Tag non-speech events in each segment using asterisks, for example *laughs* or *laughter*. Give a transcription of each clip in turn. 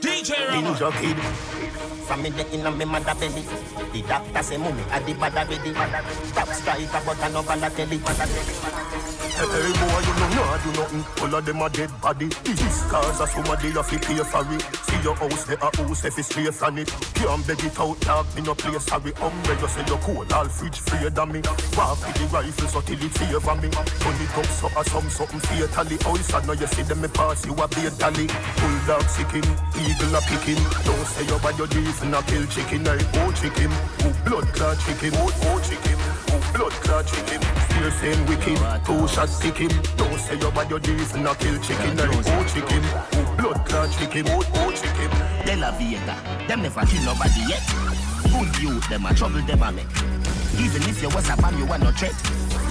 DJ Ninja Kid. From the inna me mother belly. The doctor say mummy a the bad already. Top striker but I no Balotelli. Hey, boy, you know nah do nothing. All of them a dead body. This cause of somebody you fi pay for it. See your house, they a house if it's straight from it. Can't beg it out, dog. Me no play sorry. Umbre you say you cool, all fridge free than me. Walk with the rifle so till it favor me. Turn it up so or some something fatally. Oh, so now you see them me pass you a beer dolly. Bulldog sick him, eagle a pick him. Don't say you bad your beef and a kill chicken. I oh chicken, oh blood clot chicken, oh oh chicken, oh blood clot chicken. Still same wicked, two shots shot stick him. Don't say your bad your beef and kill chicken. Then oh chicken, oh blood clot chicken, oh oh chicken. De la Vega, them never kill nobody yet. Good youth, them a trouble, them a make. Even if you was a man, you want no threat.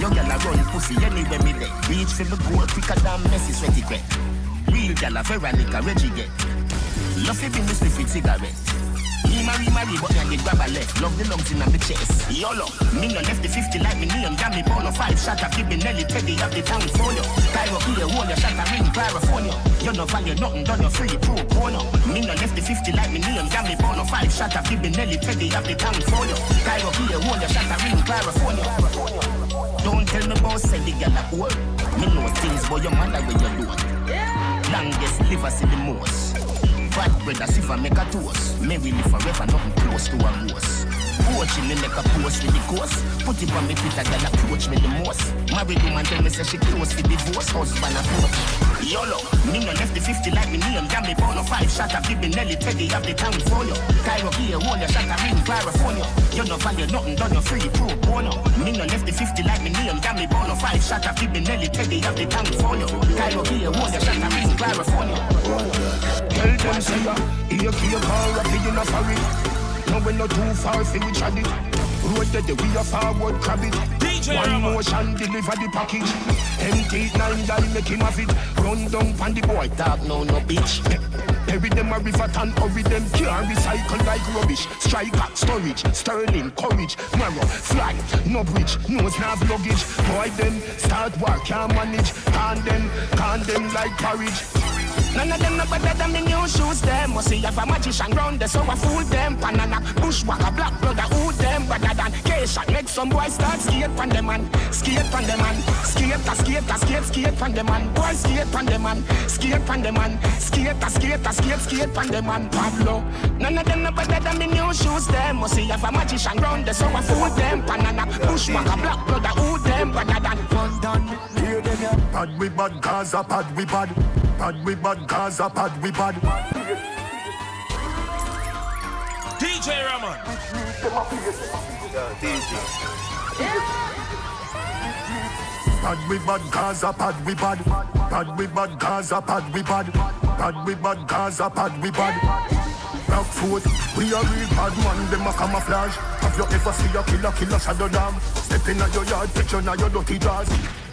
Your girl a run pussy anywhere me there. Reach for the goal quicker than Messi sweaty crack. Real girl a Veronica Reggie get. Love it in the sniffy cigarette. Me marry, marry, but I get grab a left. Love the lungs in my chest. YOLO. Me no left the 50 like me name. Got me ball of five shot. I give me Nelly Teddy up the town for you. Cairo here, wall your shot. I ring California. You no value nothing, done your free pro corner. Me no left the 50 like me name. Got me ball of five shot. I give me Nelly Teddy up the town for you. Cairo here, wall your shot. I ring California. Don't tell me about say the gal at work. Me know things, but your mother when you do it. Longest live see the most. Bread as if I make a toast. Live forever, nothing close to a Coaching me make a post with the course. Put it on me Twitter, girl approach me the most. Married woman tell me say she close for divorce. Husband approach. YOLO, me no left the 50 like me name. Got me born a five shot. Give me Nelly Teddy up the town for you. Cairo here, hold your shot. I ring California. You no value nothing, done your free pro bono. Me no left the 50 like me name. Got me born a five shot. Give me Nelly Teddy up the town for you. Cairo here, hold your shot. I ring California. Tell them say ya, here key car rapid in a hurry. No we not too far fi we chat it. Road that we a forward crab it. DJ One motion deliver the package. Empty nine guy make him have it. Run down pan the boy talk no no bitch. Bury them a river and hurry them can't recycle like rubbish. Striker, storage, sterling, courage, marrow, fly, no bridge, nose nav luggage. Boy them start work can't manage. Can them, can them like porridge. None of them no better than me new shoes them. Must see have a magician round there so I fool them. Banana, bushwhacker, black brother, who them? Better than K-shot, make some boys start skate pan them man. Skate pan them man. Skate, a skate, a skate, skate pan them man. Boy skate pan them man. Skate pan them man. Skate, a skate, a skate, skate pan them man. Pablo. None of them no better than me new shoes them. Must see have a magician round there so I fool them. Banana, bushwhacker, black brother, who them? Better than One done, hear them yeah. Bad we bad, Gaza bad we bad Bad we bad, Gaza bad we bad. DJ Raman. Bad we bad, Gaza bad we bad. Bad we bad, Gaza bad we bad. Bad we bad, Gaza bad we bad. Rock foot, we are real bad man, them a camouflage. Have you ever seen a killer, killer shadow dog? Step in your yard, picture now your dirty jaws.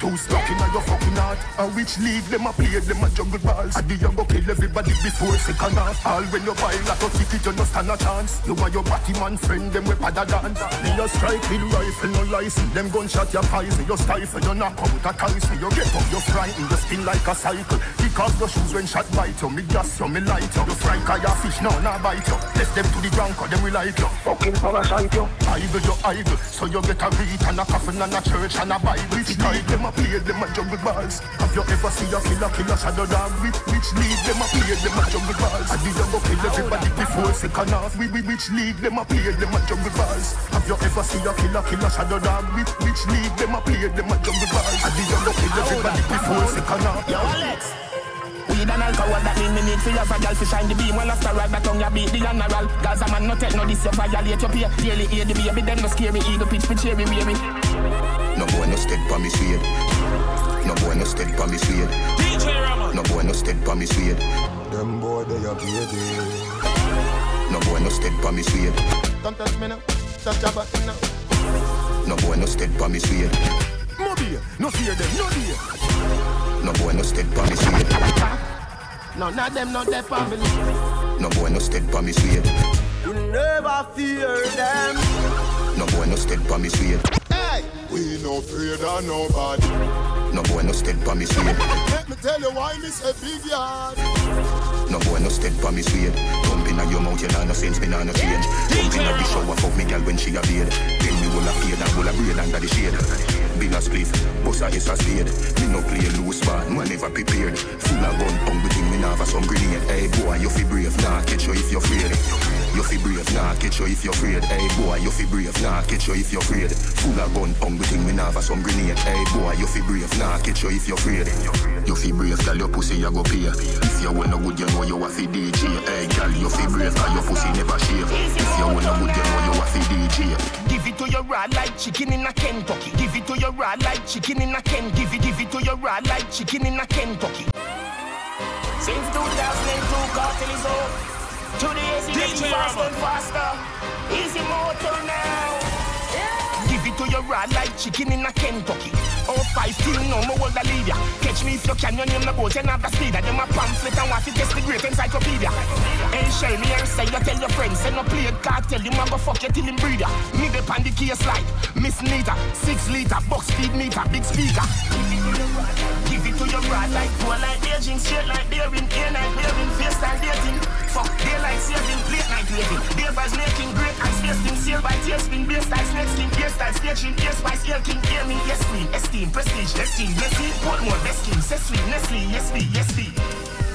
Too stuck in your fucking heart. A which league them a play, them a jungle balls. And the young go kill everybody before second half. All when you buy like a ticket, you no stand a chance. You and your batty man friend, them we pada dance. Me a strike with rifle, no license. Them gunshot your poison, you stifle, you knock out a ties. You get up, you frightened, you spin like a cycle. Kick off your shoes when shot bite you. Me gas you, me light you. You fry your fish, no, nah bite you. Left them to the ground, cause them we like you. Fucking parasite you. Idle, you idle. So you get a read and a coffin and a church and a Bible. It's them a play, them a jungle balls. Have you ever seen a killer, killer shadow dog? Which, which league them a play, them a jungle balls. I did go kill everybody before second half. We, we, which league them a play, them a jungle balls. Have you ever seen a killer, killer shadow dog? Which, which league them a play, them a jungle balls. I did go kill everybody before second half. Yo, Alex. Weed and alcohol that mean me need for your fragile to shine the beam Well after right back on your beat the general Gaza man no take no this you violate your peer Daily hear the baby them no scary Eagle pitch for cherry baby No boy no step by me sweet No boy no step by me sweet DJ Rama. No boy no step by me sweet Them boy they a baby. No boy no step by me sweet Don't touch me now, touch your button now. No boy no step by me sweet Mobile, no fear them, no dear. No boy no step by me sweet None of them not their family. No boy no step by me sweet You never fear them. No boy no step by me sweet Hey, We no afraid of nobody. No boy no step on me sweet. Let me tell you why me say big yard. No boy no step on me sweet. Thump inna your mouth, you nah no sense, me nah no change. Thump inna the shower, fuck me girl when she a bed. Then me will a fade and will a braid under the shade. Bill a spliff, boss a is a spade. Me no play loose man, man never prepared. Full of gun, hungry thing, me nah have some grenade. Hey boy, you fi brave, nah catch you if you're afraid. You fi brave, nah catch you if you're afraid. Hey boy, you fi brave, nah catch you if you're afraid. Full of gun, hungry thing, me nah have some grenade. Hey boy, you fi brave, nah catch you if you're afraid. You fi brave, girl, your pussy you go pay. If you want no good, you know you a fi DJ. Hey girl, you fi brave, cause your pussy never shave. If you want no good, you know you a fi DJ. Give it to your raw like chicken in a Kentucky. Give it to your raw like chicken in a Ken. Give it, give it to your raw like chicken in a Kentucky. Since 2002, cartel is up. Today is DJ getting faster and faster. Easy motor now. Give it to your raw like chicken in a Kentucky. Oh, five till no more hold the leader. Catch me if you can, your name the boat, you have the speed. And a pamphlet and want to test the great encyclopedia. Hey, share me and say, you tell your friends, send no play cartel, you go fuck you till him breeder. Me the pan the case like Miss Nita, six liter, box speed meter, big speaker. Give it to your rod like poor like aging, straight like daring, air night bearing, face time dating. Fuck daylight saving, late night waiting. Day vibes making great ice wasting, sail by tailspin, bass style, snake skin, ear style, sketching, ear spice, ear king, me, yes queen, esteem, prestige, esteem, blessing, Portmore, best king, set sweet, Nestle, yes me, yes me.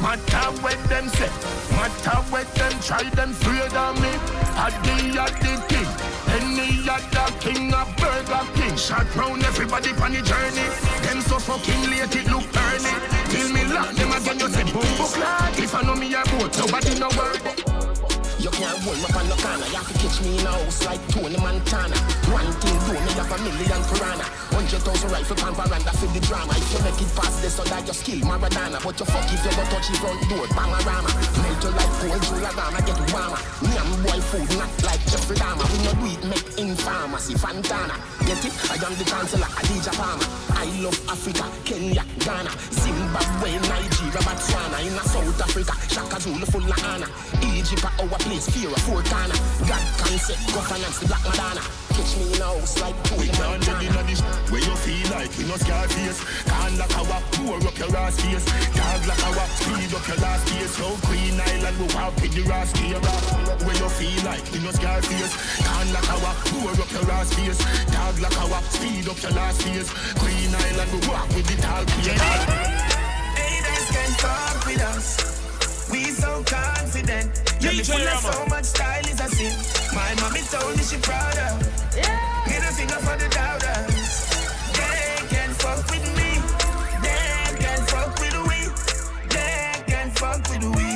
Matter what them say, matter what them try, them of me. I the at the king, any other king of Burger King. Shot round everybody on the journey. Them so fucking late it look early. Till me lock them again, you say boom book lad. If I know me a boat, nobody no word. You can't hold me on no corner. You have to catch me in a house like Tony Montana. One thing do me have a million piranha. Hundred thousand rifle pan veranda for the drama. If you make it past this, so that your skill Maradona. But you fuck if you go touch the front door, panorama. Melt you like gold, Juliana, get warmer. Me and boy food, not like Jeffrey Dahmer. We no do it, make in pharmacy, Fantana. Get it? I am the chancellor, Adidja Palmer. I love Africa, Kenya, Ghana, Zimbabwe, Nigeria, Botswana. In South Africa, Shaka Zulu full of honor. Egypt, our place, fear of corner. God concept, governance, the Black Madonna. Catch me in a house like Tony Can't live in Montana. a dish where you feel like we no scar face. Can't lock our pour up your ass face. Dog like our speed up your last face. So Queen Island we walk with the ass here. Where you feel like we no scar face. Can't lock our pour up your ass face. Dog like our speed up your last face. Queen Island we walk with the tall here. Haters can't fuck with us. We so confident. Yeah, me DJ full of so much style is a sin. My mommy told me she proud of. Middle finger for the doubters. They can fuck with me. They can fuck with we. They can fuck with we.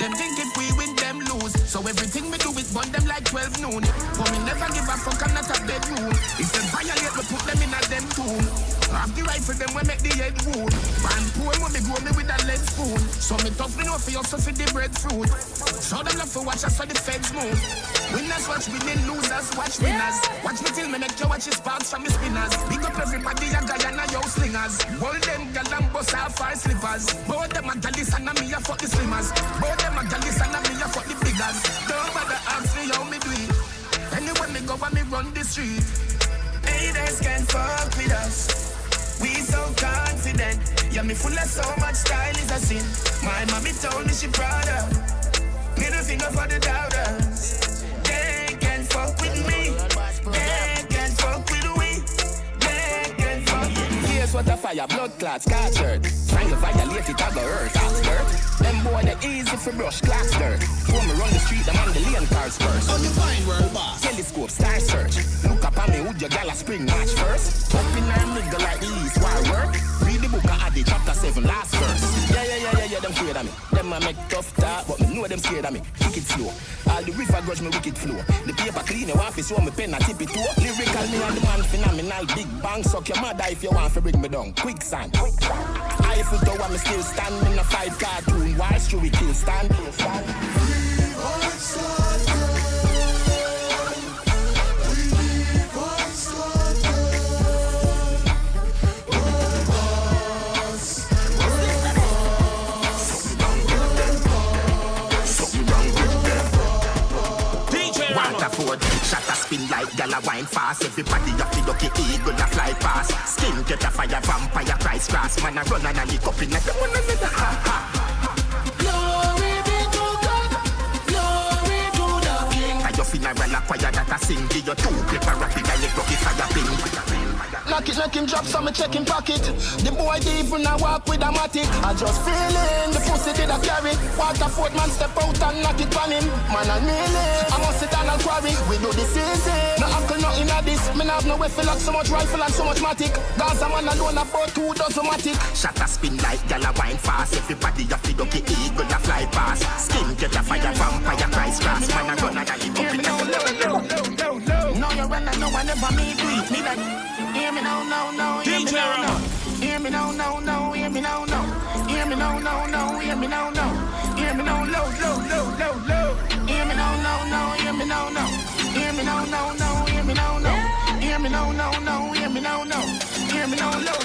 Them think if we win, them lose. So everything we do is burn them like 12 noon. But me never give a fuck, I'm not a bedroom. If them violate, we put them in a them tomb. Have the rifle, them we make the head wound. Man poor when me grow me with a lead spoon. So me tough me know for you, so for the breadfruit. Show them love for watch us for the feds move. Winners watch winning, losers watch winners. Watch me till me make you watch your sparks from the spinners. Big up everybody, a guy and a yo slingers. Hold them gal and bust off our slippers. Both them a galis and a me a fuck the slimmers. Both them a galis and a me a fuck the biggers. Don't bother ask me how me do it. Anywhere me go, when me run the street. Haters can't fuck with us. So confident. Yeah, me full of so much style is a sin. My mommy told me she proud of. Middle finger for the doubters. They can fuck with me. Me. What a fire, blood clots, scarred. Try to violate it, I go hurt, skirt. Them boy, they easy for brush, clocks dirt. When me run the street, them on the lane cars first. On the fine world boss. Telescope, star search. Look up on me, would your gal a spring match first? Up in her nigga like the east, why work? Read the book of Adi, chapter 7, last verse. Them afraid of me. Them a make tough talk, but me know them scared of me. Kick it slow. All the river grudge me wicked flow. The paper clean, your office, so me pen a tip it too. Lyrical, me and the man phenomenal. Big bang, suck your mother if you want to bring me down. Quicksand. Eiffel Tower, me still stand in a five cartoon. Why should we kill stand? Rama. Spin like gala wine fast. Everybody have to duck it, eagle a fly past. Skin get a fire, vampire, price grass. Man a run and a lick up in a them one another. Ha ha. Glory be to God. Glory to the King. At your funeral, a choir that a sing. Give you two paper rapid and you lucky fire ping. Knock it, make him drop some, me check him pocket. The boy when I walk with a matic. I just feeling the pussy did a carry. Waterford man step out and knock it on him. Man, I mean it. I must sit down and quarry. We do this easy. No uncle, nothing of this. Me have no way for like so much rifle and so much matic. Gaza man alone about two dozen matic. Shut a spin like gal a wine fast. Everybody a feed up the eagle a fly past. Skin get a fire, vampire, price grass. Man a run and a lick up in a No, you run and no one ever me do it. Me like, hear me now, no, no, hear me no. Rama. Hear me now, no, no, hear me now, no. Hear me now, no, no, hear me now, no. Hear me now, low, low, low, low, low. Hear me now, no, no, hear me now, no. Hear me now, no, no, hear me now, no. Hear me now, no, no, hear me now, no. Hear me now, low, low, low, low,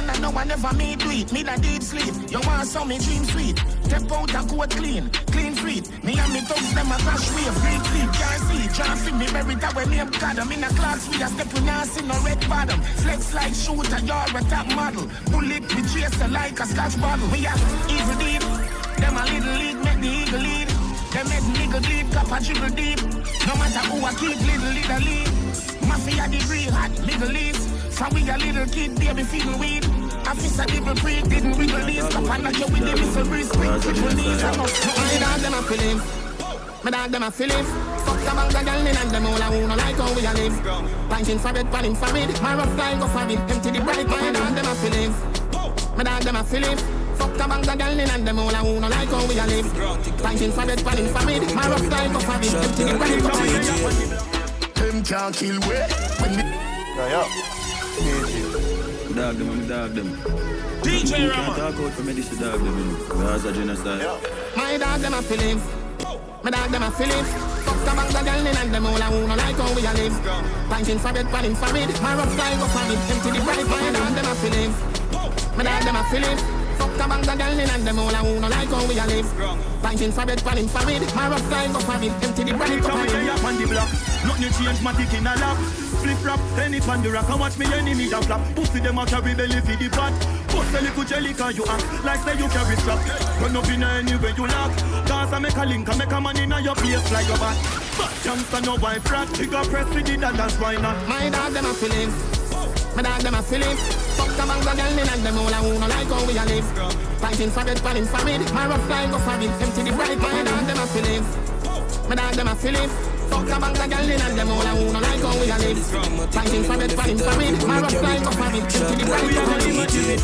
low. No, you run and no one ever do it. Me la deep sleep. You want some me dream sweet. Step out a coat clean, clean feet. Me and me thugs them a crash wave, green sleep. Can't see, can't see me bury that way name card. I'm in a class we a step with Nancy no red bottom. Flex like shooter, you're a top model. Bullet we chaser like a scotch bottle. We are evil deep. Them a little league make the eagle lead. Them make nigga bleed, cup a dribble deep. No matter who I keep, little little lead. Mafia degree hot, legal leads. From we a little kid, baby feeling weed. Officer double pre didn't wiggle these. Cup and knock you with the missile breeze. Quick triple knees and up. My dog them a feeling. My dog them a feeling. Fuck the bang the girl in and them all a who no like how we a live. Punching for bed, panning for it. My rough fly go for it. Empty the bright. My dog them a feeling. My dog them a feeling. Fuck the bang the girl in and them all a who no like how we a live. Punching for bed, panning for it. My rough fly go for it. Empty the bright. go for it. Them can't kill we when we Yeah, yeah. Dog them, I'm dog them. DJ Can't Rama. talk out for me, this is dog them, you know. That's a genocide. My dog them a feeling. My dog them a feeling. Fuck the bang the girl in and them all a who no like how we a live. Punching for bed, panning for it. My rough fly go for it. Empty the bright. My dog them a feeling. My dog them a feeling. Fuck the bang the girl in and them all a who no like how we a live. Punching for bed, panning for it. My rough fly go for it. Empty the bright. go for it. up on the block. Nothing change, my dick in a lap. Flip flop, any pan the rock and watch me enemy that flap. Pussy them a carry belly for the pot. Bust a little jelly cause you act like say you carry strap. Run up in anywhere you lock. Dance and make a link and make a man in a your place like your back. But youngster no wife rat. Bigger press with the dance, why not? My dog them a feeling. My dog them a feeling. Fuck the bang the girl in and them all a who no like how we a live. Fighting for bed, panning for it. My rough fly go for it. Empty the bright. My dog them a feeling. My dog them a feeling. Fuck the bang the girl in and them all a who no like how we a live. Fighting for bed, panning for it. My rough fly go for it. Empty the bright. go for it.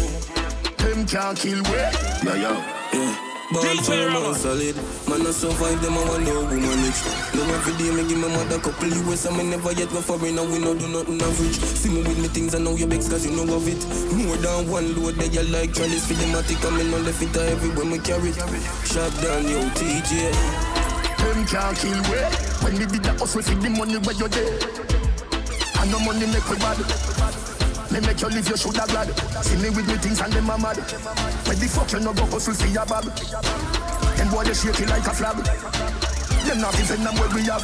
them can't kill we Yeah, yeah Yeah. Ball DJ firm Rama. and solid. Man, I survive them, I want no woman rich. No every day, me give my mother couple US, and me never yet go foreign, and we no do nothing average. See me with me things, I know you begs, cause you know of it. More than one load, they you like Charlie's for the matic, and me no left it everywhere me carry it. Shop down, yo, TJ. Them can't kill we When we did the hustle for the money where you there And no money make we bad Me make you live, you shoulda glad. See me with me things and them a mad. Where the fuck you no go hustle for your bag? Them boy they shake it like a flag. Them not even them where we have.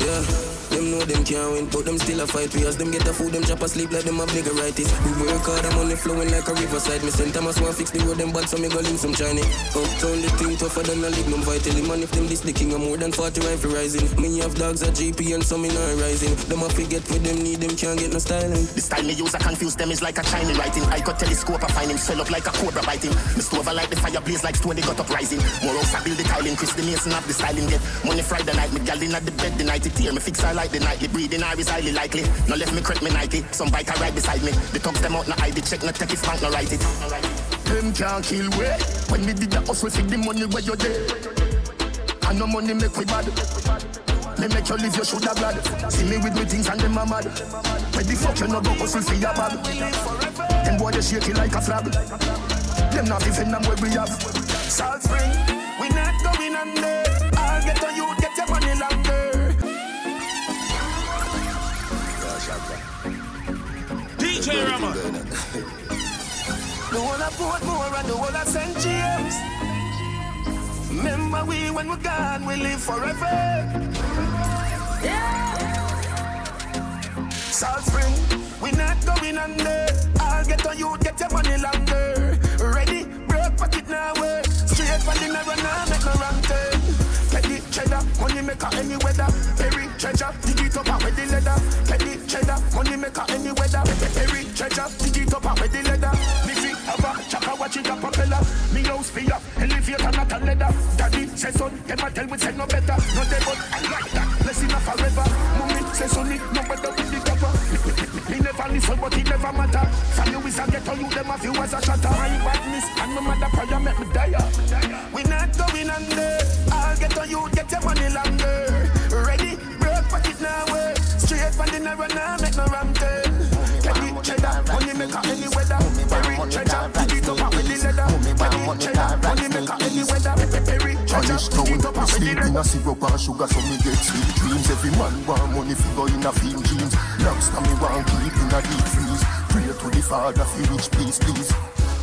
Yeah. Them know them can't win, but them still a fight. We as them get the food, them drop asleep like them righties. We work hard, I'm money flowing like a riverside. Me send Thomas want fix the road, them bad, so me go link some Chinese. Uptown, the thing tougher than a lignum vitae. Man, if them this the king, I'm more than 40 rifle rising. Me have dogs at GP and some in not rising. Them a forget with them need, them can't get no styling. The style me use, I confuse them is like a Chinese writing. I got telescope, I find him swell up like a cobra biting. Me stove I like the fire blaze like stone, they got up rising. More I build the tiling, Chris the Mason have the styling get. Money Friday night, me gal in at the bed the night it tear. Me fix her like the nightly. Breathing, I is highly likely. No left me crack me Nike, some bike I ride beside me. The thugs them out, no ID check, no take if bank, no write it. Them can't kill we. When we did the hustle for the money where you there And no money make we bad. Me make you live, you shoulda glad. See me with me things and them a mad. Where the fuck you no go hustle for your bag? Them boy they shake it like a flag Them not even them where we have. Salt Spring, we not going under DJ Rama. The whole of Portmore and the whole of St. James. Remember we when we're gone, we live forever. Salt Spring, we not going under. I'll get on you, get your money longer. Them a tell we say no better. No they but like that, blessing a forever. Mommy say sonny, no better with the cover. Me never listen, but it never matter. From you is a ghetto, you them a few as a shatter. My badness and my mother prayer make me die. We not going under. I'll get on you, get your money longer. Ready, break pocket now, way. Straight from the narrow now, make no ram turn. Eh. Petty cheddar, any weather. Perry treasure, dig it up with the leather. Petty cheddar, money maker any weather. Perry treasure, dig it up with the Sleep in a syrup and sugar so me get sweet dreams. Every man want money fi go in a film jeans. Lobster me want keep in a deep freeze. Pray to the father fi rich please please.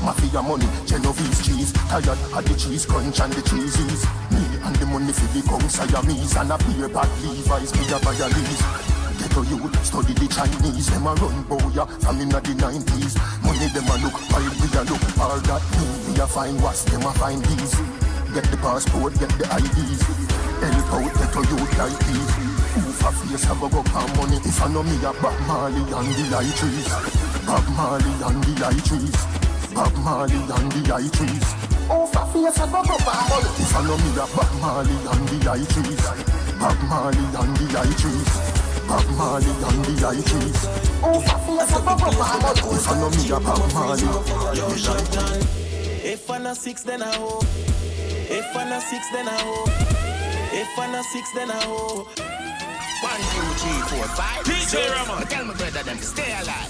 Mafia money, Genovese cheese. Tired of the cheese crunch and the cheesies Me and the money fi become Siamese And a beer bag Levi's me a buy a lease. Ghetto youth study the Chinese. Them a run boya from inna the 90s Money them a look while we a look All that me we a find what's them a find these Get the passport, get the IDs Help out ghetto youth like these. Oof a face a go pan money? If I know me a Bob Marley and the I-Threes. Bob Marley and the I-Threes. Bob Marley and the I-Threes. Oof a face a go pan money? If I know me a Bob Marley and the I-Threes. Bob Marley and the I-Threes. Bob Marley and the pan money? If I know me a Bob Marley. If I'm a six, then I hope. If I'm a six, then I hope. If I'm a six, then I hope. One, two, three, four, five. DJ six. Rama. Tell my brother them to stay alive.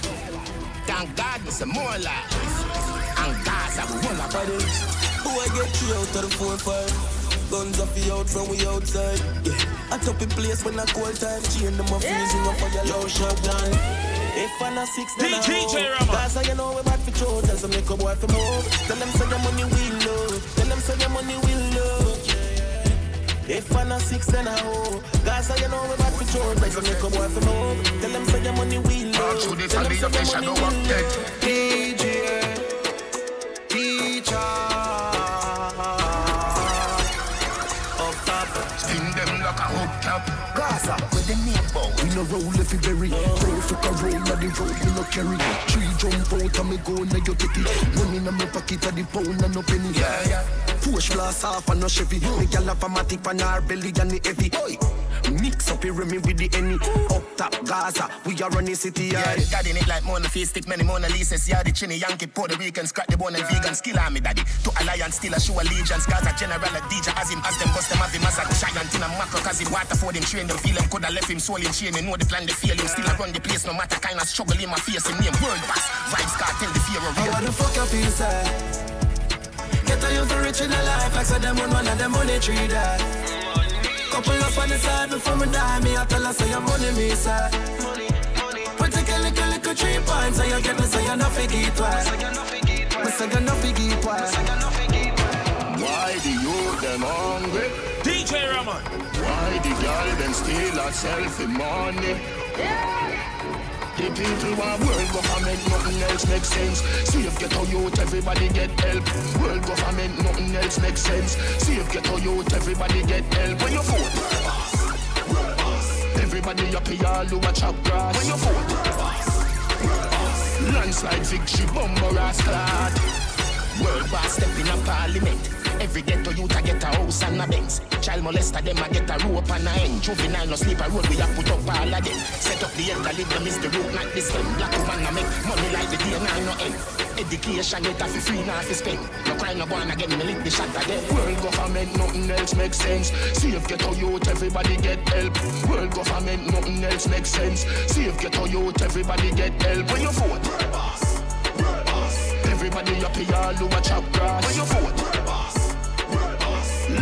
Thank God me some more life. And Gaza we will have Who I get three out of the four five? Guns off the out from we outside. Yeah. I top in place when I call time. Chain them off freezing up for your low shot down. If I'm a six, then I DJ hope. Rama. Gaza, you know we bad for show. Tell some make a boy from home. Tell them say your money will low. Them say your money will low. If I'm a six, then I hope. Gaza, you know we bad for show. Tell some make a boy from home. Tell them say your money will to the Tell them say your shadow money will low. DJ, teacher, Up top. Spin them like a hubcap. Gaza, where the name bow We no roll if it berry Roll for a roll of the road we no carry Three jump out and me go now you get it Money in my pocket of the pound and no penny Yeah, yeah. push blast off and no Chevy. Me gal have a matic on her belly and the heavy. Oi. Mix up here me with the any Up top Gaza, we are running city Yeah, yard. daddy it like Mona face stick many Mona Lisa's. Yeah the chinny Yankee Puerto Rican scratch the bone and vegan. Skill army daddy. To alliance still a show allegiance. Gaza general a DJ as him as them bust them have him as a giant in a macro cause him water for them train. Them feel him coulda left him soul in chain. He know the plan they feel him still a run the place no matter kind of struggle him a face. Him name world boss. Vybz Kartel the fear of real. What the fuck you feel say? Get a youth rich in the life like say them on one of them money tree that. Couple up on the side before me die, me I tell her say your money me say. Put a little little three points, so you get me say you no figgy twice. Me say you no figgy twice. Why the youth them hungry? DJ Raman. Why the girl them still a selfie money? The people want world government, nothing else makes sense. See if get a youth, everybody get help. World government, nothing else makes sense. See if get a youth, everybody get help. When you vote, everybody here, all who a chop grass. When you vote, landslide victory, bumper ass clad. World boss step in a parliament. Every ghetto youth a get a house and a Benz. Child molester them a get a rope and a end. Juvenile no sleep a road we a put up all of them. Set up the elderly them is the root not the stem. Black woman a make money like the day nine no end. Education get a fi free now fi spend. No cry no born again me lick the shot them. World government, nothing else makes sense. If get youth, everybody get help. World government, nothing else makes sense. If get youth, everybody get help. When you vote, everybody up here, all a chop grass. When you vote,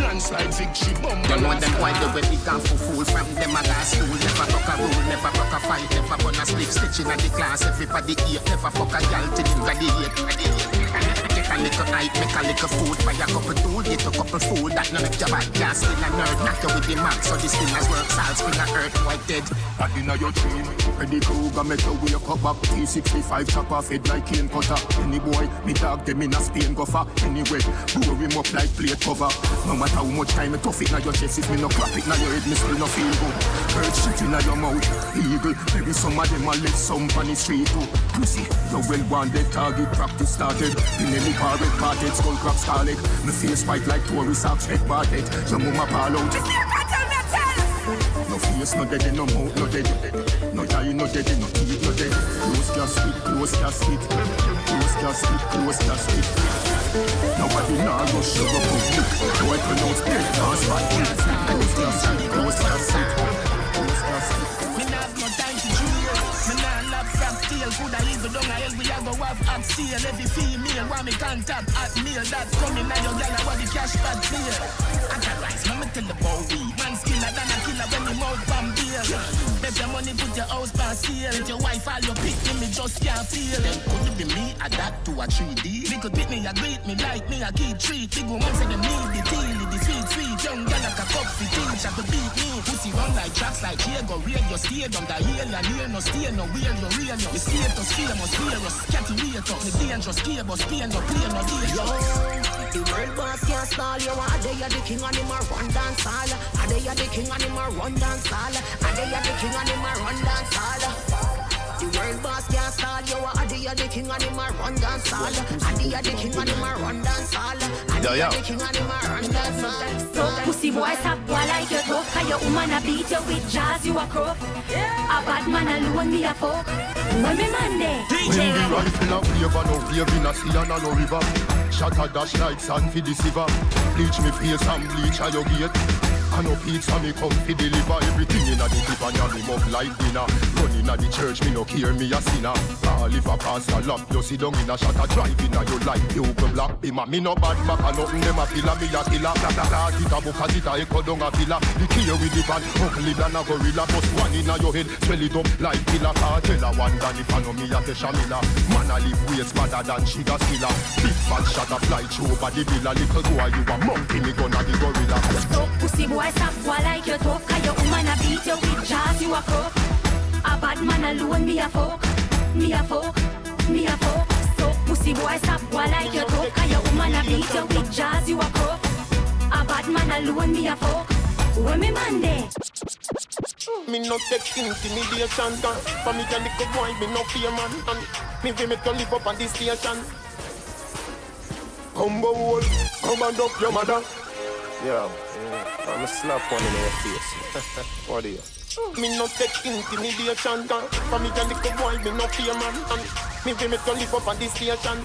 Landslide victory, bomb. You know them why they big and for fool from them a gas school. Never broke a rule, never broke a fight, never burn a slip stitch in the class. Everybody eat, never fuck a gal till him gladiate. Take a little hype, make a little food, buy a couple tool, get a couple food. That none of your bad gas, still a nerd, knock you with the max. So this thing has worked, salt, spring a earth, white dead. Bad inna your dream. Freddy Krueger make you wake up back. T65 chop off head like cane cutter. Any boy, me dog them in a Spain go for. Anyway, blow him up like plate cover. No matter how much time me tough it now your chest, if me no clap it now your head, me still no feel good. Bird shit inna your mouth, eagle. Maybe some of them a let some on the street too. Pussy, your well wanted target practice started. In any parade parted, skull crack scarlet. Me face white like tourist socks, head parted. Your mama pal out. No face, no dead, no mouth, no dead. No eye, no dead, no teeth, no dead. Close casket, close casket. Close casket, close casket. Nobody now go sugar public. Boy pronounce dead, dance back. Close casket, close casket. Coulda even down a hell we a go have hot steel. Every female want me contact at meal. That's coming now your gal a want the cash back clear. I can rise, me tell the boy weed. Man skiller than a killer when me mouth from beer. Bet your money put your house for sale. If your wife all your pick me just can't feel. Then could it be me adapt to a 3D? Little bit me a greet me like me a keep treat. Big woman say them need the tea, the sweet sweet. Young gal like a cup for teach. I could beat me. Pussy run like tracks like here go real. You stay on the heel and here no stay no wheel. You real no. You status famous famous. Catty wait up. Me dangerous gear but stay no play no danger. The world boss can't stall you. Are they the king and him a run dance hall? Are they are the king and him a run dance hall? Are they are the king and him a run dance hall? The world boss can't stall you. Are they the king and him a run dance hall? Are they are the king and him a run dance hall? Are they are the king and him a run dance hall? So pussy boy stop boy like your talk Cause your woman a beat you with jazz you a crook A bad man alone me a folk When me man there When the rifle a flavor, no wave in a sea and no river. A dash like sand for the silver. Bleach me face and bleach a your gate. I no pizza me come fi deliver everything inna the tip and ya me up like dinner. Run inna the church me no care me a sinner. Ah, All if a pastor lock you sit down inna shot a drive inna your life you open black bima me no bad back and nothing them a filler me a killer. Blah blah blah it a book as it a echo down a villa. The key with the van ugly than a gorilla. Bust one inna your head swell it up like killer. Ah, Cartel a one done if I know me a Tesha Miller. Man a live ways badder than sugar spiller. Big fat shot a fly through over the villa. Little boy you a monkey me gonna the gorilla. So pussy boy stop boy like your talk Cause your woman a beat you with jazz you a crook A bad man alone me a folk Me a folk, me a folk So pussy boy stop boy like your talk Cause your woman a beat you with jazz you a crook A bad man alone me a folk When me man there Me no take intimidation can For me a little boy, me no fear man. And me fi make you live up on this station. Combo wall, come and up your mother. Yo, yeah, I'm a slap one in your face. what are you? Me no take intimidation can For me a little boy, me no fear man And me fi make you live up on this station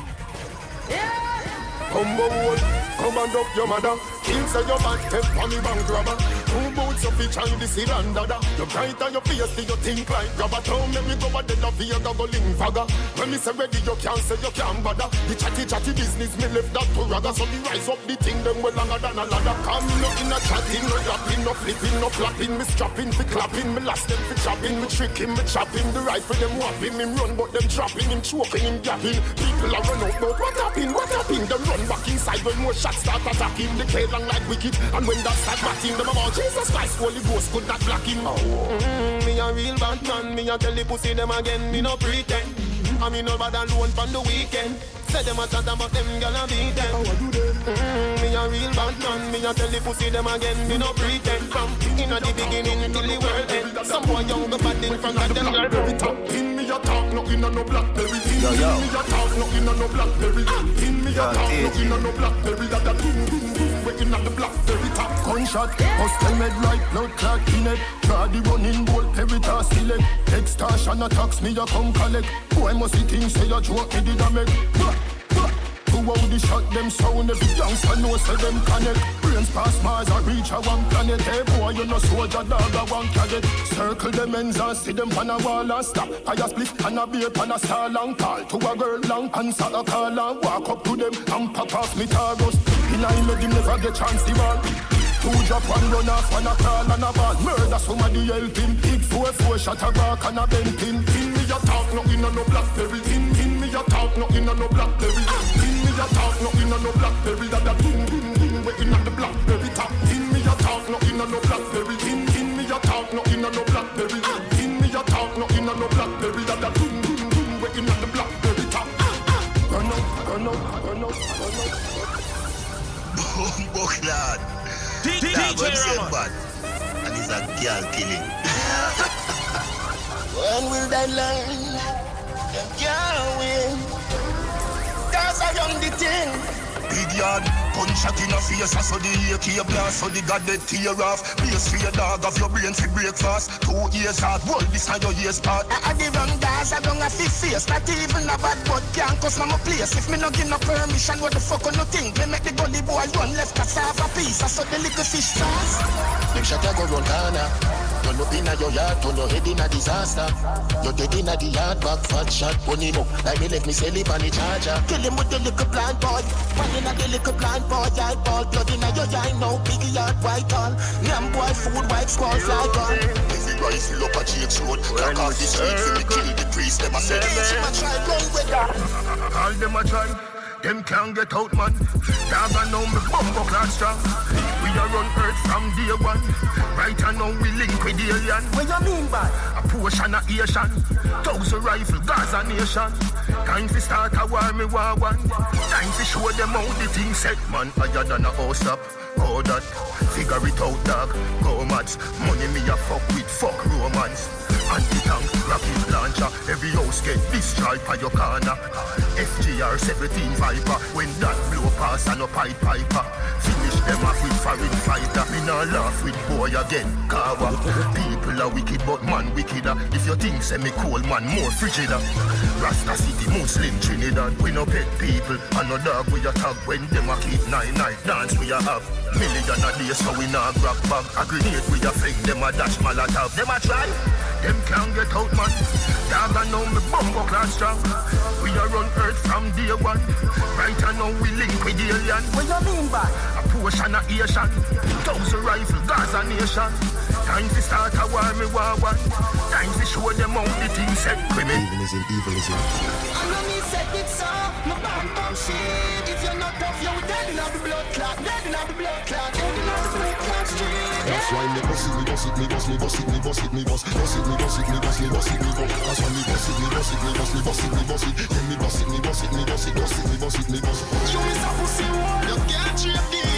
Combo wall, come and up your mother Kill say your bad step for me bank robber Two boots of each and the seed and dada You bright on your face, you think like grabber Don't make me go a dead of here, go link When me say ready, you can't say you can't bother. The chatty chatty business, me left that to ragga. So me rise up the thing, them well longer than a ladder. Come no in a chatting, no yapping, no flipping, no flapping. Me strapping, fi clapping, me last them fi chopping. Me tricking, me chopping, the rifle them whopping. Him run, but them trapping, him choking, him gapping. People are run out, but what happened, what happened? Them run back inside when more shots start attacking. The K long like wicked, and when that start batting Them about Jesus Christ, Holy Ghost could not block him mm, Me a real bad man, me a tell the pussy them again Me no pretend, I me no bad alone from the weekend. Say them a chat about them gonna beat them. How I do them? Mm, me a real bad man, me a tell the pussy them again Me no pretend, from inna the beginning till the world end. Some boy young go bad in front of them Blackberry top in me a talk, no inna no blackberry. In Yo, yo. me a talk, no inna no blackberry. Ah. In me a talk, no DJ. inna no blackberry. That a boom boom boom, we inna the blackberry top. Gunshot, bust them head like blood clot in it. Draw the running bolt, peritas select. Extortion attacks me a come collect. Boy must see things say a joke me did a make. To how the shot them sound. Every youngster know say them connect. Brains pass Mars and reach a one planet. Hey boy, you know soldier dog a one cadet. Circle them ends and see them on a wall and stop. I a split and a beer pan a star long call to a girl long answer a call and walk up to them and pop off me targos. In I made him never get chance the ball. Two drop one run off and a crawl and a ball. Murder somebody help him. Big four four shot a back and a bent him. In me a talk no in no blackberry. In in me a talk no in no blackberry. In me a talk no in a no blackberry. That a ding ding ding we in a the blackberry top. In me a talk no in a no blackberry. In in me a talk no in a no blackberry. In me a talk no in a no blackberry. That a ding ding ding we in a the blackberry top. Turn up, turn up, turn up, turn up. Bumbo clad. DJ Rama. And he's a girl killing. *laughs* When will they learn? Them can't win. Cause I am the thing. Big yard, punch shot in a face, so the AK blast, so the god dead tear off. Base for your dog of your brain for breakfast. Two years hard, world this how your years part. I had the wrong guys, I don't have to face. Not even a bad bud can't cause my place. If me no give no permission, what the fuck on no think? Me make the gully boy run left a half a piece. I saw the little fish sauce. Them shot a go run corner. Run up inna your yard, turn your head inna disaster. You dead inna the yard, back fat shot, bunny up. Like me left me sell it on the charger. Kill him with the little blind boy. One inna the little blind boy, I ball. Blood inna your eye, no big yard, white on. Yam boy, food, white squall, fly gun. Every rifle up a Jake's road. Crack off the street for me kill the priest. Them a say, Them a try run with that. All them a try, them can't get out, man. Dog I know me bumbo class strong. We a run earth from day one. Right I know we link with the alien. What you mean by? A portion of Asian. Thousand rifle, Gaza nation. Time to start a war, me war one. Time to show them how the thing set, man. Higher than a house up. Oh that, figure it out, dog. Go mad. Money me a fuck with, fuck romance. Anti-tank, rocket launcher. Every house get destroyed by your corner. FGR 17 Viper. When that blow pass and a pipe piper. Finish them off with foreign fighter. Nah laugh with boy again. Kawa. People are wicked, but man wickeder. Uh, if you think say me cold man more frigider. Uh, Rasta City, Muslim Trinidad. We no pet people. And no dog we tag when them a keep nine night dance we a have. Million a day so we nah grab bag. A grenade we a fling them a dash Molotov. Them a try. Them can't get out man. Dog I know me bumbo class strong. We a run earth from day one. Right I know we link with the alien. What you mean by? A portion of Asian. Thousand rifle, Gaza nation. Time to start a war, me war one. Time to show them how the thing set criminal. Evilism, evilism. I know me said it so. My bam bam shit. If you're not tough, you're dead in the blood clot. Dead in the blood clot. Dead in the blood clot street. That's why me boss it, me boss it, me boss, me boss it, me boss it, me boss, boss it, me boss it, me boss, me boss it, me boss. That's why me boss it, me boss it, me boss, me boss it, me boss it. Then me boss it, me boss it, me boss it, boss it, me boss it, me boss. You is a pussy one. You can't trip this.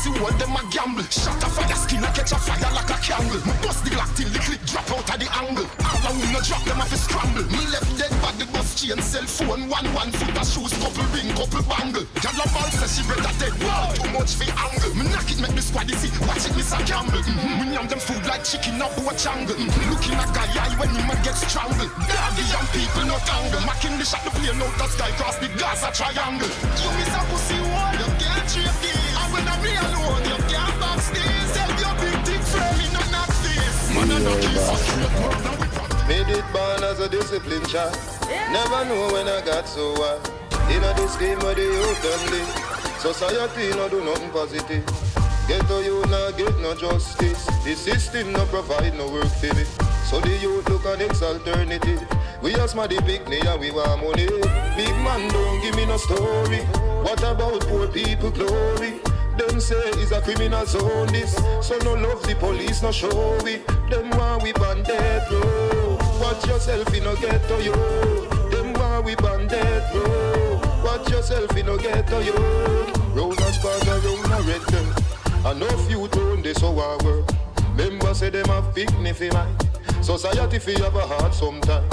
The pussy one them a gamble. Shot a fire skin I catch a fire like a candle. Me bust the glock till the clip drop out of the angle. All I wanna drop them off a scramble. Me left dead bad the bus chain cell phone one one foot a shoes couple ring couple bangle. Gyal a ball say she better dead. Wow, too much for angle. Me knock it make me squad see. Watch it Miss a Campbell. Mm-hmm. Me yam them food like chicken up a jungle. Mm-hmm. Looking at guy eye when him a get strangled. Doggy young people no tangle. Macking the shot the plane out the sky cross the Gaza triangle. You miss a pussy one. You can't this. I when I. You can't box this. Tell your big dick friend me no knock this. Man a knock is a straight murder we practice. Made it born as a discipline child. Never know when I got so wild. In a this game where the youth them live. Society no do nothing positive. Get to you not get no justice. The system no provide no work for me. So the youth look at next alternative. We as my the picnic and we want money. Big man don't give me no story. What about poor people glory? Them say it's a criminal zone this. So no love the police no show we. Them want we death row. Watch yourself in no ghetto yo. Them want we death row. Watch yourself in no ghetto yo. Round a spark around a red them. Enough you turn this so I work. Members say them have for mine. Society fi have a heart sometime.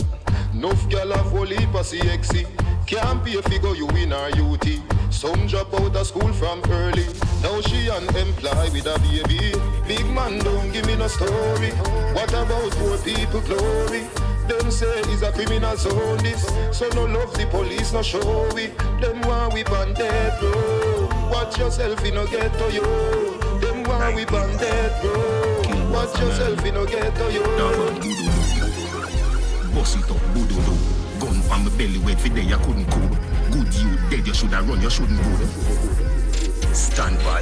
Nuff gal have whole heap CXC. Can't pay fi go you in our UT. Some drop out of school from early. Now she an unemployed with a baby. Big man, don't give me no story. What about poor people glory? Them say he's a criminal zone this. So no love the police, no show we. Them want we bandit bro. Watch yourself, you no get to you. Them want we bandit bro. Watch yourself, you no get to you. Boss it up, boo doo doo. Gun on my belly, wait for day, I couldn't cool. Good you dead, you shoulda run, you shouldn't go. Stand by.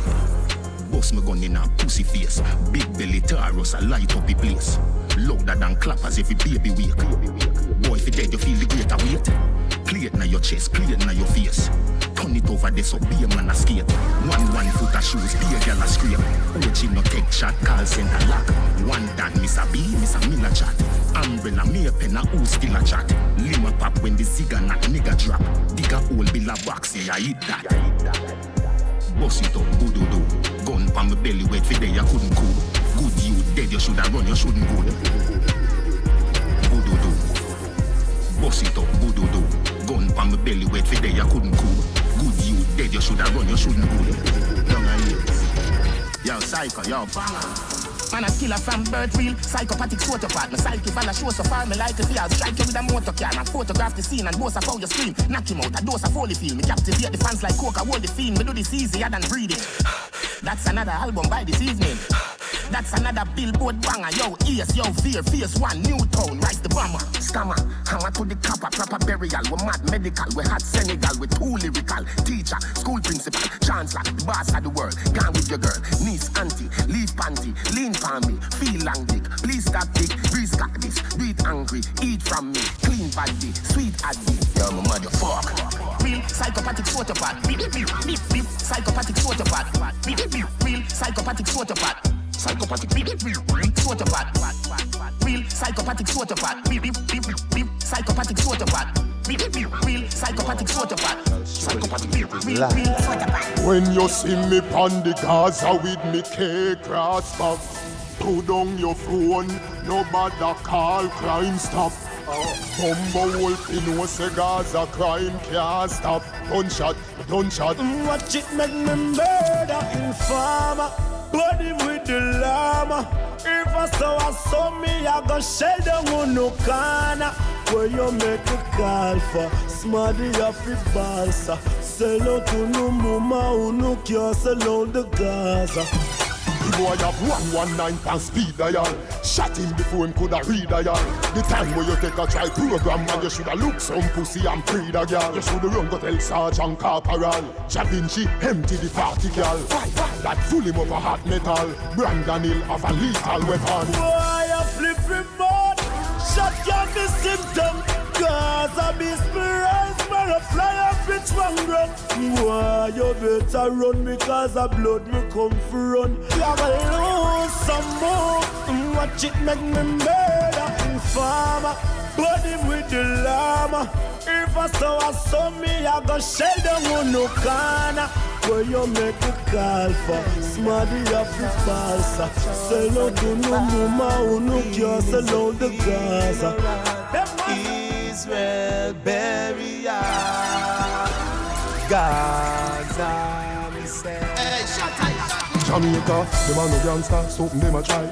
Boss me gun in a pussy face. Big belly Taurus, I light up the place. Louder than clappers every baby wake. Boy, if you dead, you feel the greater weight. Clear it na your chest, clear it na your face. Turn it over there so be a man a skate. One one foot of shoes, be a gal a scrape. Ochi no take shot, call center lock. One a B, miss a Miller chat. Umbrella me a pen a who still a chat. Lima pop when the zigga knock nigga drop. Yeah I eat that. Boss it up, boo doo. Gun pa my belly, wait for day I couldn't cool. Good you dead, you shoulda run, you shouldn't go. Boo doo. Boss it up, boo doo. Gun pa my belly, wait for day I couldn't cool. Good you dead, you shoulda run, you shouldn't go. Young and. Yo, psycho, yo, banger. Man a killer from birth real. Psychopathic sociopath My psyche fall a show so far. Me like to feel Strike you with a motor car. And photograph the scene And boast of how you scream Knock him out A dose of holy feel. Me captivate the fans like coca Hold the fiend. Me do this easier than breathing. *sighs* That's another album by this evening *sighs* that's another billboard banger. Yo, ears, yo, fear, fierce one, new tone, rise the bomber. Scammer, hammer to the copper, proper burial. We mad medical, we hot Senegal, we too lyrical. Teacher, school principal, chancellor, the boss of the world. Gone with your girl, niece, auntie, leave panty, lean for me, feel long dick. Please stop dick, breeze got this, do it angry, eat from me, clean body, sweet addy. Yo, my motherfuck. Real psychopathic sociopath, beep, beep, beep, beep, psychopathic sociopath, beep, beep, real psychopathic sociopath. Psychopathic beep beep beep sociopath. Real psychopathic sociopath. Beep beep beep beep beep psychopathic sociopath. Beep beep beep real psychopathic sociopath. Psychopathic beep real real sociopath. When you see me pon the Gaza with me K cross back, put down your phone, nobody call crime stop. Bumbo wolf, you know say Gaza crime can't stop. Gunshot, gunshot. Watch it make me murder informer. Body with the llama. If I saw I saw me, I go shell down on no corner. Where you make a call for Smarty off the balsa. Sell out to no mama who no care, sell out the Gaza. Boy have 119 pound speed dial. Shot him before him coulda read dial. The time where you take a try program and you shoulda look some pussy and pre the girl. You shoulda run go tell Sergeant Corporal. Da Vinci empty the party girl. That full him up a hot metal. Brandon Hill have a lethal weapon. Boy, you flip remote. Shot can be symptom. Cause I spirit, man, a fly up bitch one run. Boy, you better run because a blood me come for run. Have a lose some more. Watch it make me murder informer. Body with the llama. If I saw I saw me, I go shell down on no corner. Where you make a call for Smarty off the balsa Sell out to no mama who no care Sell out the Gaza Israel burial. Gaza, me say. Hey, shut Jamaica, them a no gangster, something them a try.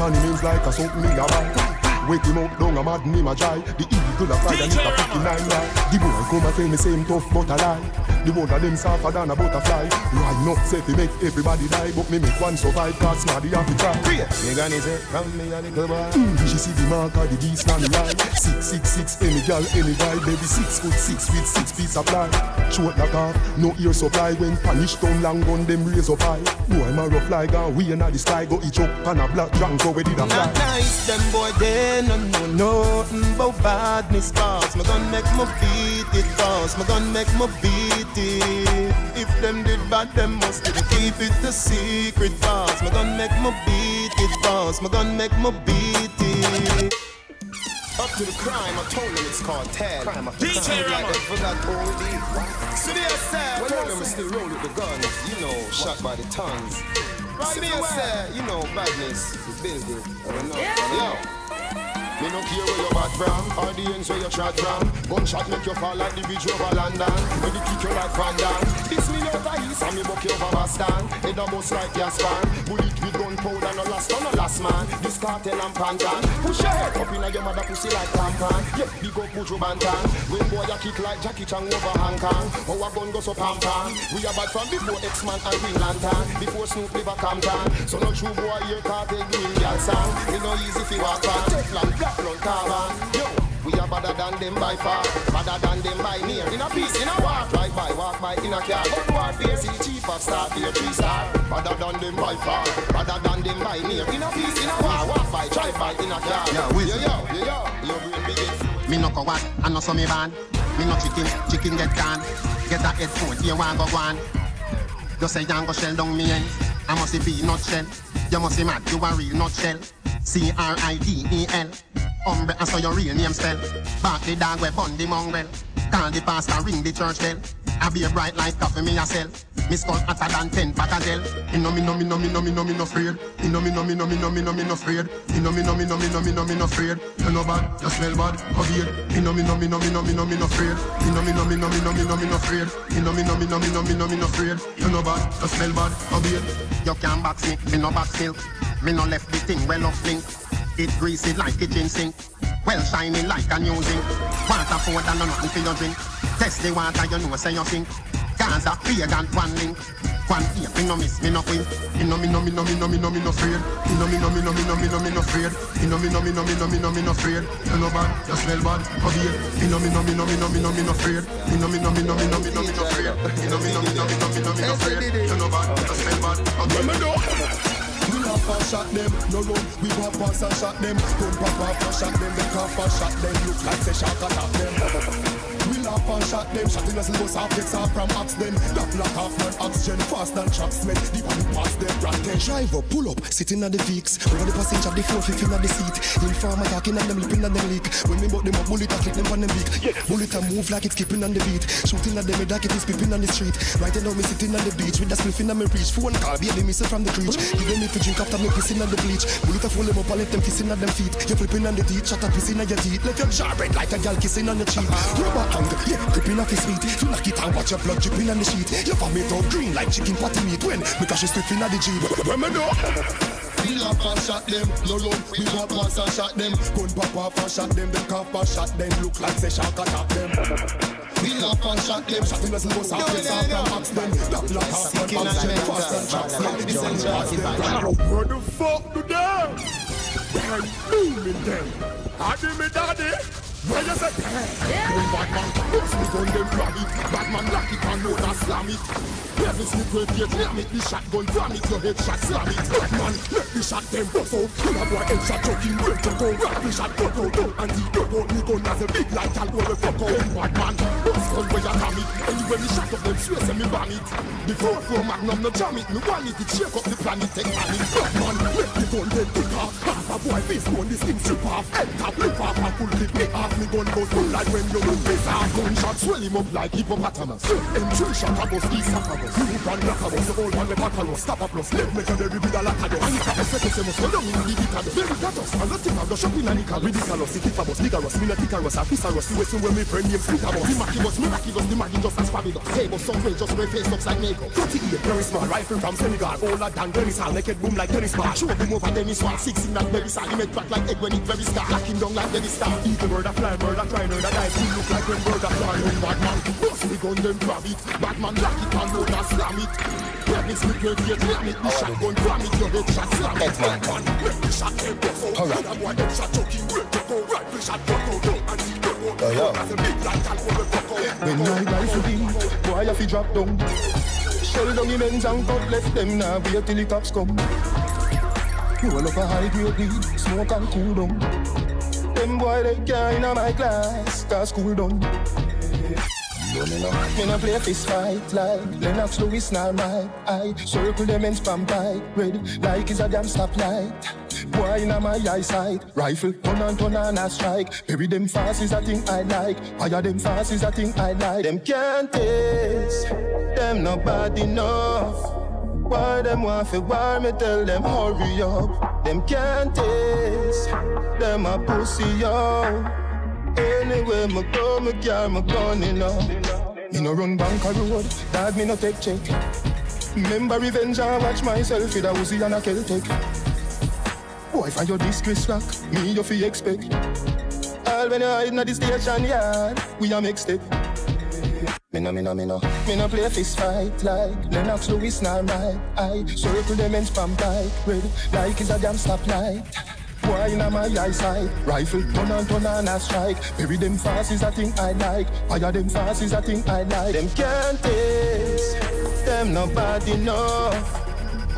Walk means like a something me a buy. Wake him up, down a mad him a try. The eagle a fly and it a picking nine lie. The boy come and tell me same tough but a lie. The one of them softer than a butterfly. Right now, say fi make everybody die, but me make one survive. Cause smarty have to try. Me granny say, come me a little boy. Mm, she see the mark of the beast on the eye. Six, six, six, any girl, any guy. Baby, six foot six with six piece of ply. Short like off, no ear supply. When punish down long gun, them raise up high. Boy, I'm a rough like a we in the sky. Go each up and a black drunk, go where did I fly? Not nice, them boy, they no know nothing about badness. Cause me gon' make me beat it. Cause me gon' make me beat it. If them did bad, them must did keep it a secret. Cause me gon' make me beat it. Cause me gon' make me beat it. Up to the crime, I told them it's Kartel. Crime DJ like Rama. they forgot they said, well, them still roll with the guns, you know, shot by the tons. So they said, you know, badness is building. I don't know. Yo. Me no care where you back from or the ends where you shot from. Gunshot make you fall like the bridge over London. When they kick you like Van Damme. This me out of east and me buck you over Boston. Head a bust like gas fan. Bullet with gunpowder no last on no last man. This Kartel and pantan. Push your head up inna your mother pussy like pampan. Yeah, big up Buju Banton. When boy a kick like Jackie Chan over Hong Kong. Our gun go so pam pam. We are bad from before X-Man and Green Lantern. Before Snoop live a Compton. So no true boy here Kartel doing gal song. It no easy fi walk on. Teflon, black run. Yo. We are better than them by far, better than them by near. In a piece, in a walk, drive by, walk by, in a car. Gun warfare, see chief of star, be a three star. Better than them by far, better than them by near. In a piece, in a walk, walk by, drive by, in a car. Yo, yo, yo, yo, yo, your brain big. Me no go coward, I no so me ban. Me no chicken, chicken get gone. Get that headphone, you want go go on. You say you go shell down me end. I must be not shell. You must be mad, you a real nutshell. C R I D E L. Umbre, I saw your real name spell. Back the dog we bun the mongrel. Call the pastor, ring the church bell. I be a bright light coffee me yourself. Me skull hotter than ten pack gel. You know me, know me, know me, know me, know me, no afraid. You know me, know me, know me, know me, know me, no afraid. You know me, know me, know me, know me, know me, no afraid. You know bad, you smell bad, come here. You know me, know me, know me, know me, know me, no afraid. You know me, know me, know me, know me, know me, no afraid. You know me, know me, know me, know me, know me, no afraid. You know bad, you smell bad, come here. You can't box me, me no box milk. Me no left the thing well off link. It greasy like kitchen sink. Well shiny like a new zinc. Water food and no nothing for your drink. Test the water, you know say you sink. Gaza, pagan, one link. One ear, me no miss, me no queen. You know me, know me, know me, know me, know me, no afraid. You know me, know me, know me, know me, know me, no afraid. You know me, know me, know me, know me, know me, no afraid. You know bad, you smell bad, come here. You know me, know me, know me, know me, know me, no afraid. You know me, know me, know me, know me, know me, no afraid. You know me, know me, know me, know me, know me, no afraid. You know bad, you smell bad, come here. And shot them, no run. We walk past and shot them. Gun pop off and shot them. They and shot them. Look like say shark attack them. We and shot them. Shot in us bus off, takes off from them. That black half man oxygen fast than tracksmen. The one pass them rotten. Driver pull up, sitting at the Vicks. Over the passenger, the four fifth in the seat. Informer talking and them lipping and them leak. When we bought them up, bullet a clip them on them beat. Yeah. Bullet a move like it's skipping on the beat. Shooting at them, like it is peeping on the street. Right now me sitting on the beach with a spliff in my reach. Phone call, baby missing from the creech. Even if you drink after me pissing on the bleach. Bullet a fool them up and let them kissing at them feet. You flipping on the teeth, shut up pissing on your teeth. Left your jaw red like a gal kissing on your cheek. Rubber hand, yeah, gripping off his feet. You knock it and watch your blood dripping on the sheet. Your vomit out green like chicken patty meat. When because she's stripping at the jeep. When me know. We laugh and shot them, no run. We walk past and shot them. Gun pop off and shot them. Them cough and shot them. Look like say shark attack them. We laugh and shot them. Shot in the bus off, yes, off and axe them. That black half man oxygen fast and traps them. Where the fuck do them? They're doing them. Daddy me daddy. Where you say? Yeah. Gun bad man, books me gun them grab it. Bad man lock it and load and slam it. Every secret gate, slam it. The shotgun jam it. Your head shot slam it. Bad man, let the shot them bust out. Kill a boy head shot joking. Break your gun, grab the shot, cut out down and deep. Cut out me gun as a big light. I'll go the fuck out. Bad man, bust gun where you jam it. Anyway me shot up them, swear say me bang it. The four magnum no jam it. Me want it to shake up the planet, take panic. Bad man, let the gun then pick off. Half a boy face bone, the skin strip off. Head top, lip off, and pull clip me off. Me gun goes full like when you run this off. Gunshot swell him up like hippopotamus. Entry shot a bus, east of a bus. You run like a bus, the old man the battle Stop a plus, let me tell every bit a lot of us. And if a bus, let us must go down in the Vicados. Very gatos, and not think of the shopping and the ridiculous. If it a bus, bigger us, me not Icarus, a piece of us. You wait when me friend named Split a bus. The Mackie bus, me Mackie bus, the Mackie just as fabulous. But some way just wear face looks like makeup. 38, very small, rifle from Senegal. Older than Dennis Hall, make it boom like Dennis Bar. Show boom over Dennis Wall, 16 and very star. He make crack like egg when it very star. Lock him down like Dennis Star. Eagle murder, fly murder, try murder, die. He look like when fly. When bad man, bust me gun, then grab it. Bad man lock it and load and slam it. Premise me great gate, let me the shotgun, ram it, your head shot slam it. Bad man, make the shot head bust out. Other boy head shot choking, break the go right, the shot cut out down and he go out. Oh, yeah. As a big light, I'll go the fuck out. When my rifle beat, boy, I fi drop down. Shell down the men's and cut left them now, wait till the cops come. Roll up a high grade weed, smoke and cool down. Them boy they can't in my class, cause cool down. Me no play a fist fight like Lennox Lewis now my eye. Circle them and spam tight Red like is a damn stoplight. Boy in my eyesight Rifle turn and turn and a strike. Bury them fast is a thing I like. Fire them fast is a thing I like. Them can't taste Them not bad enough. Why them want fi war me? Tell them hurry up Them can't taste Them a pussy yo. Anyway me go me carry my gun you know. Me no run bank a road Dad me no take check. Remember revenge I watch myself with a Uzi and a Celtic. Boy find your disgrace rock Me you fi expect. All when you hide in the station yard We a make step me no, me no, me no. Me no play fist fight like Lennox Lewis nor right I circle them and spam like Red like is a damn stoplight Boy in my eyesight Rifle turn on turn on a strike. Bury them fast is a thing I like. Fire them fast is a thing I like. Them can't taste Them nobody know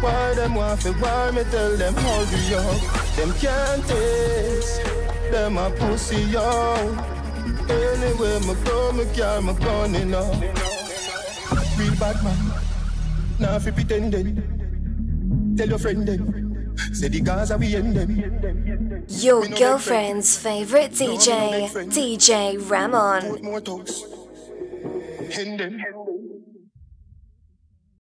Why them want fi war me? Tell them hold you up. Them can't taste Them a pussy yo Anywhere me go, me carry my gun, you know. Real bad man, now fi pretending. Tell your friend them, say the Gaza we end them. Your girlfriend's favorite DJ, DJ Ramon. End them.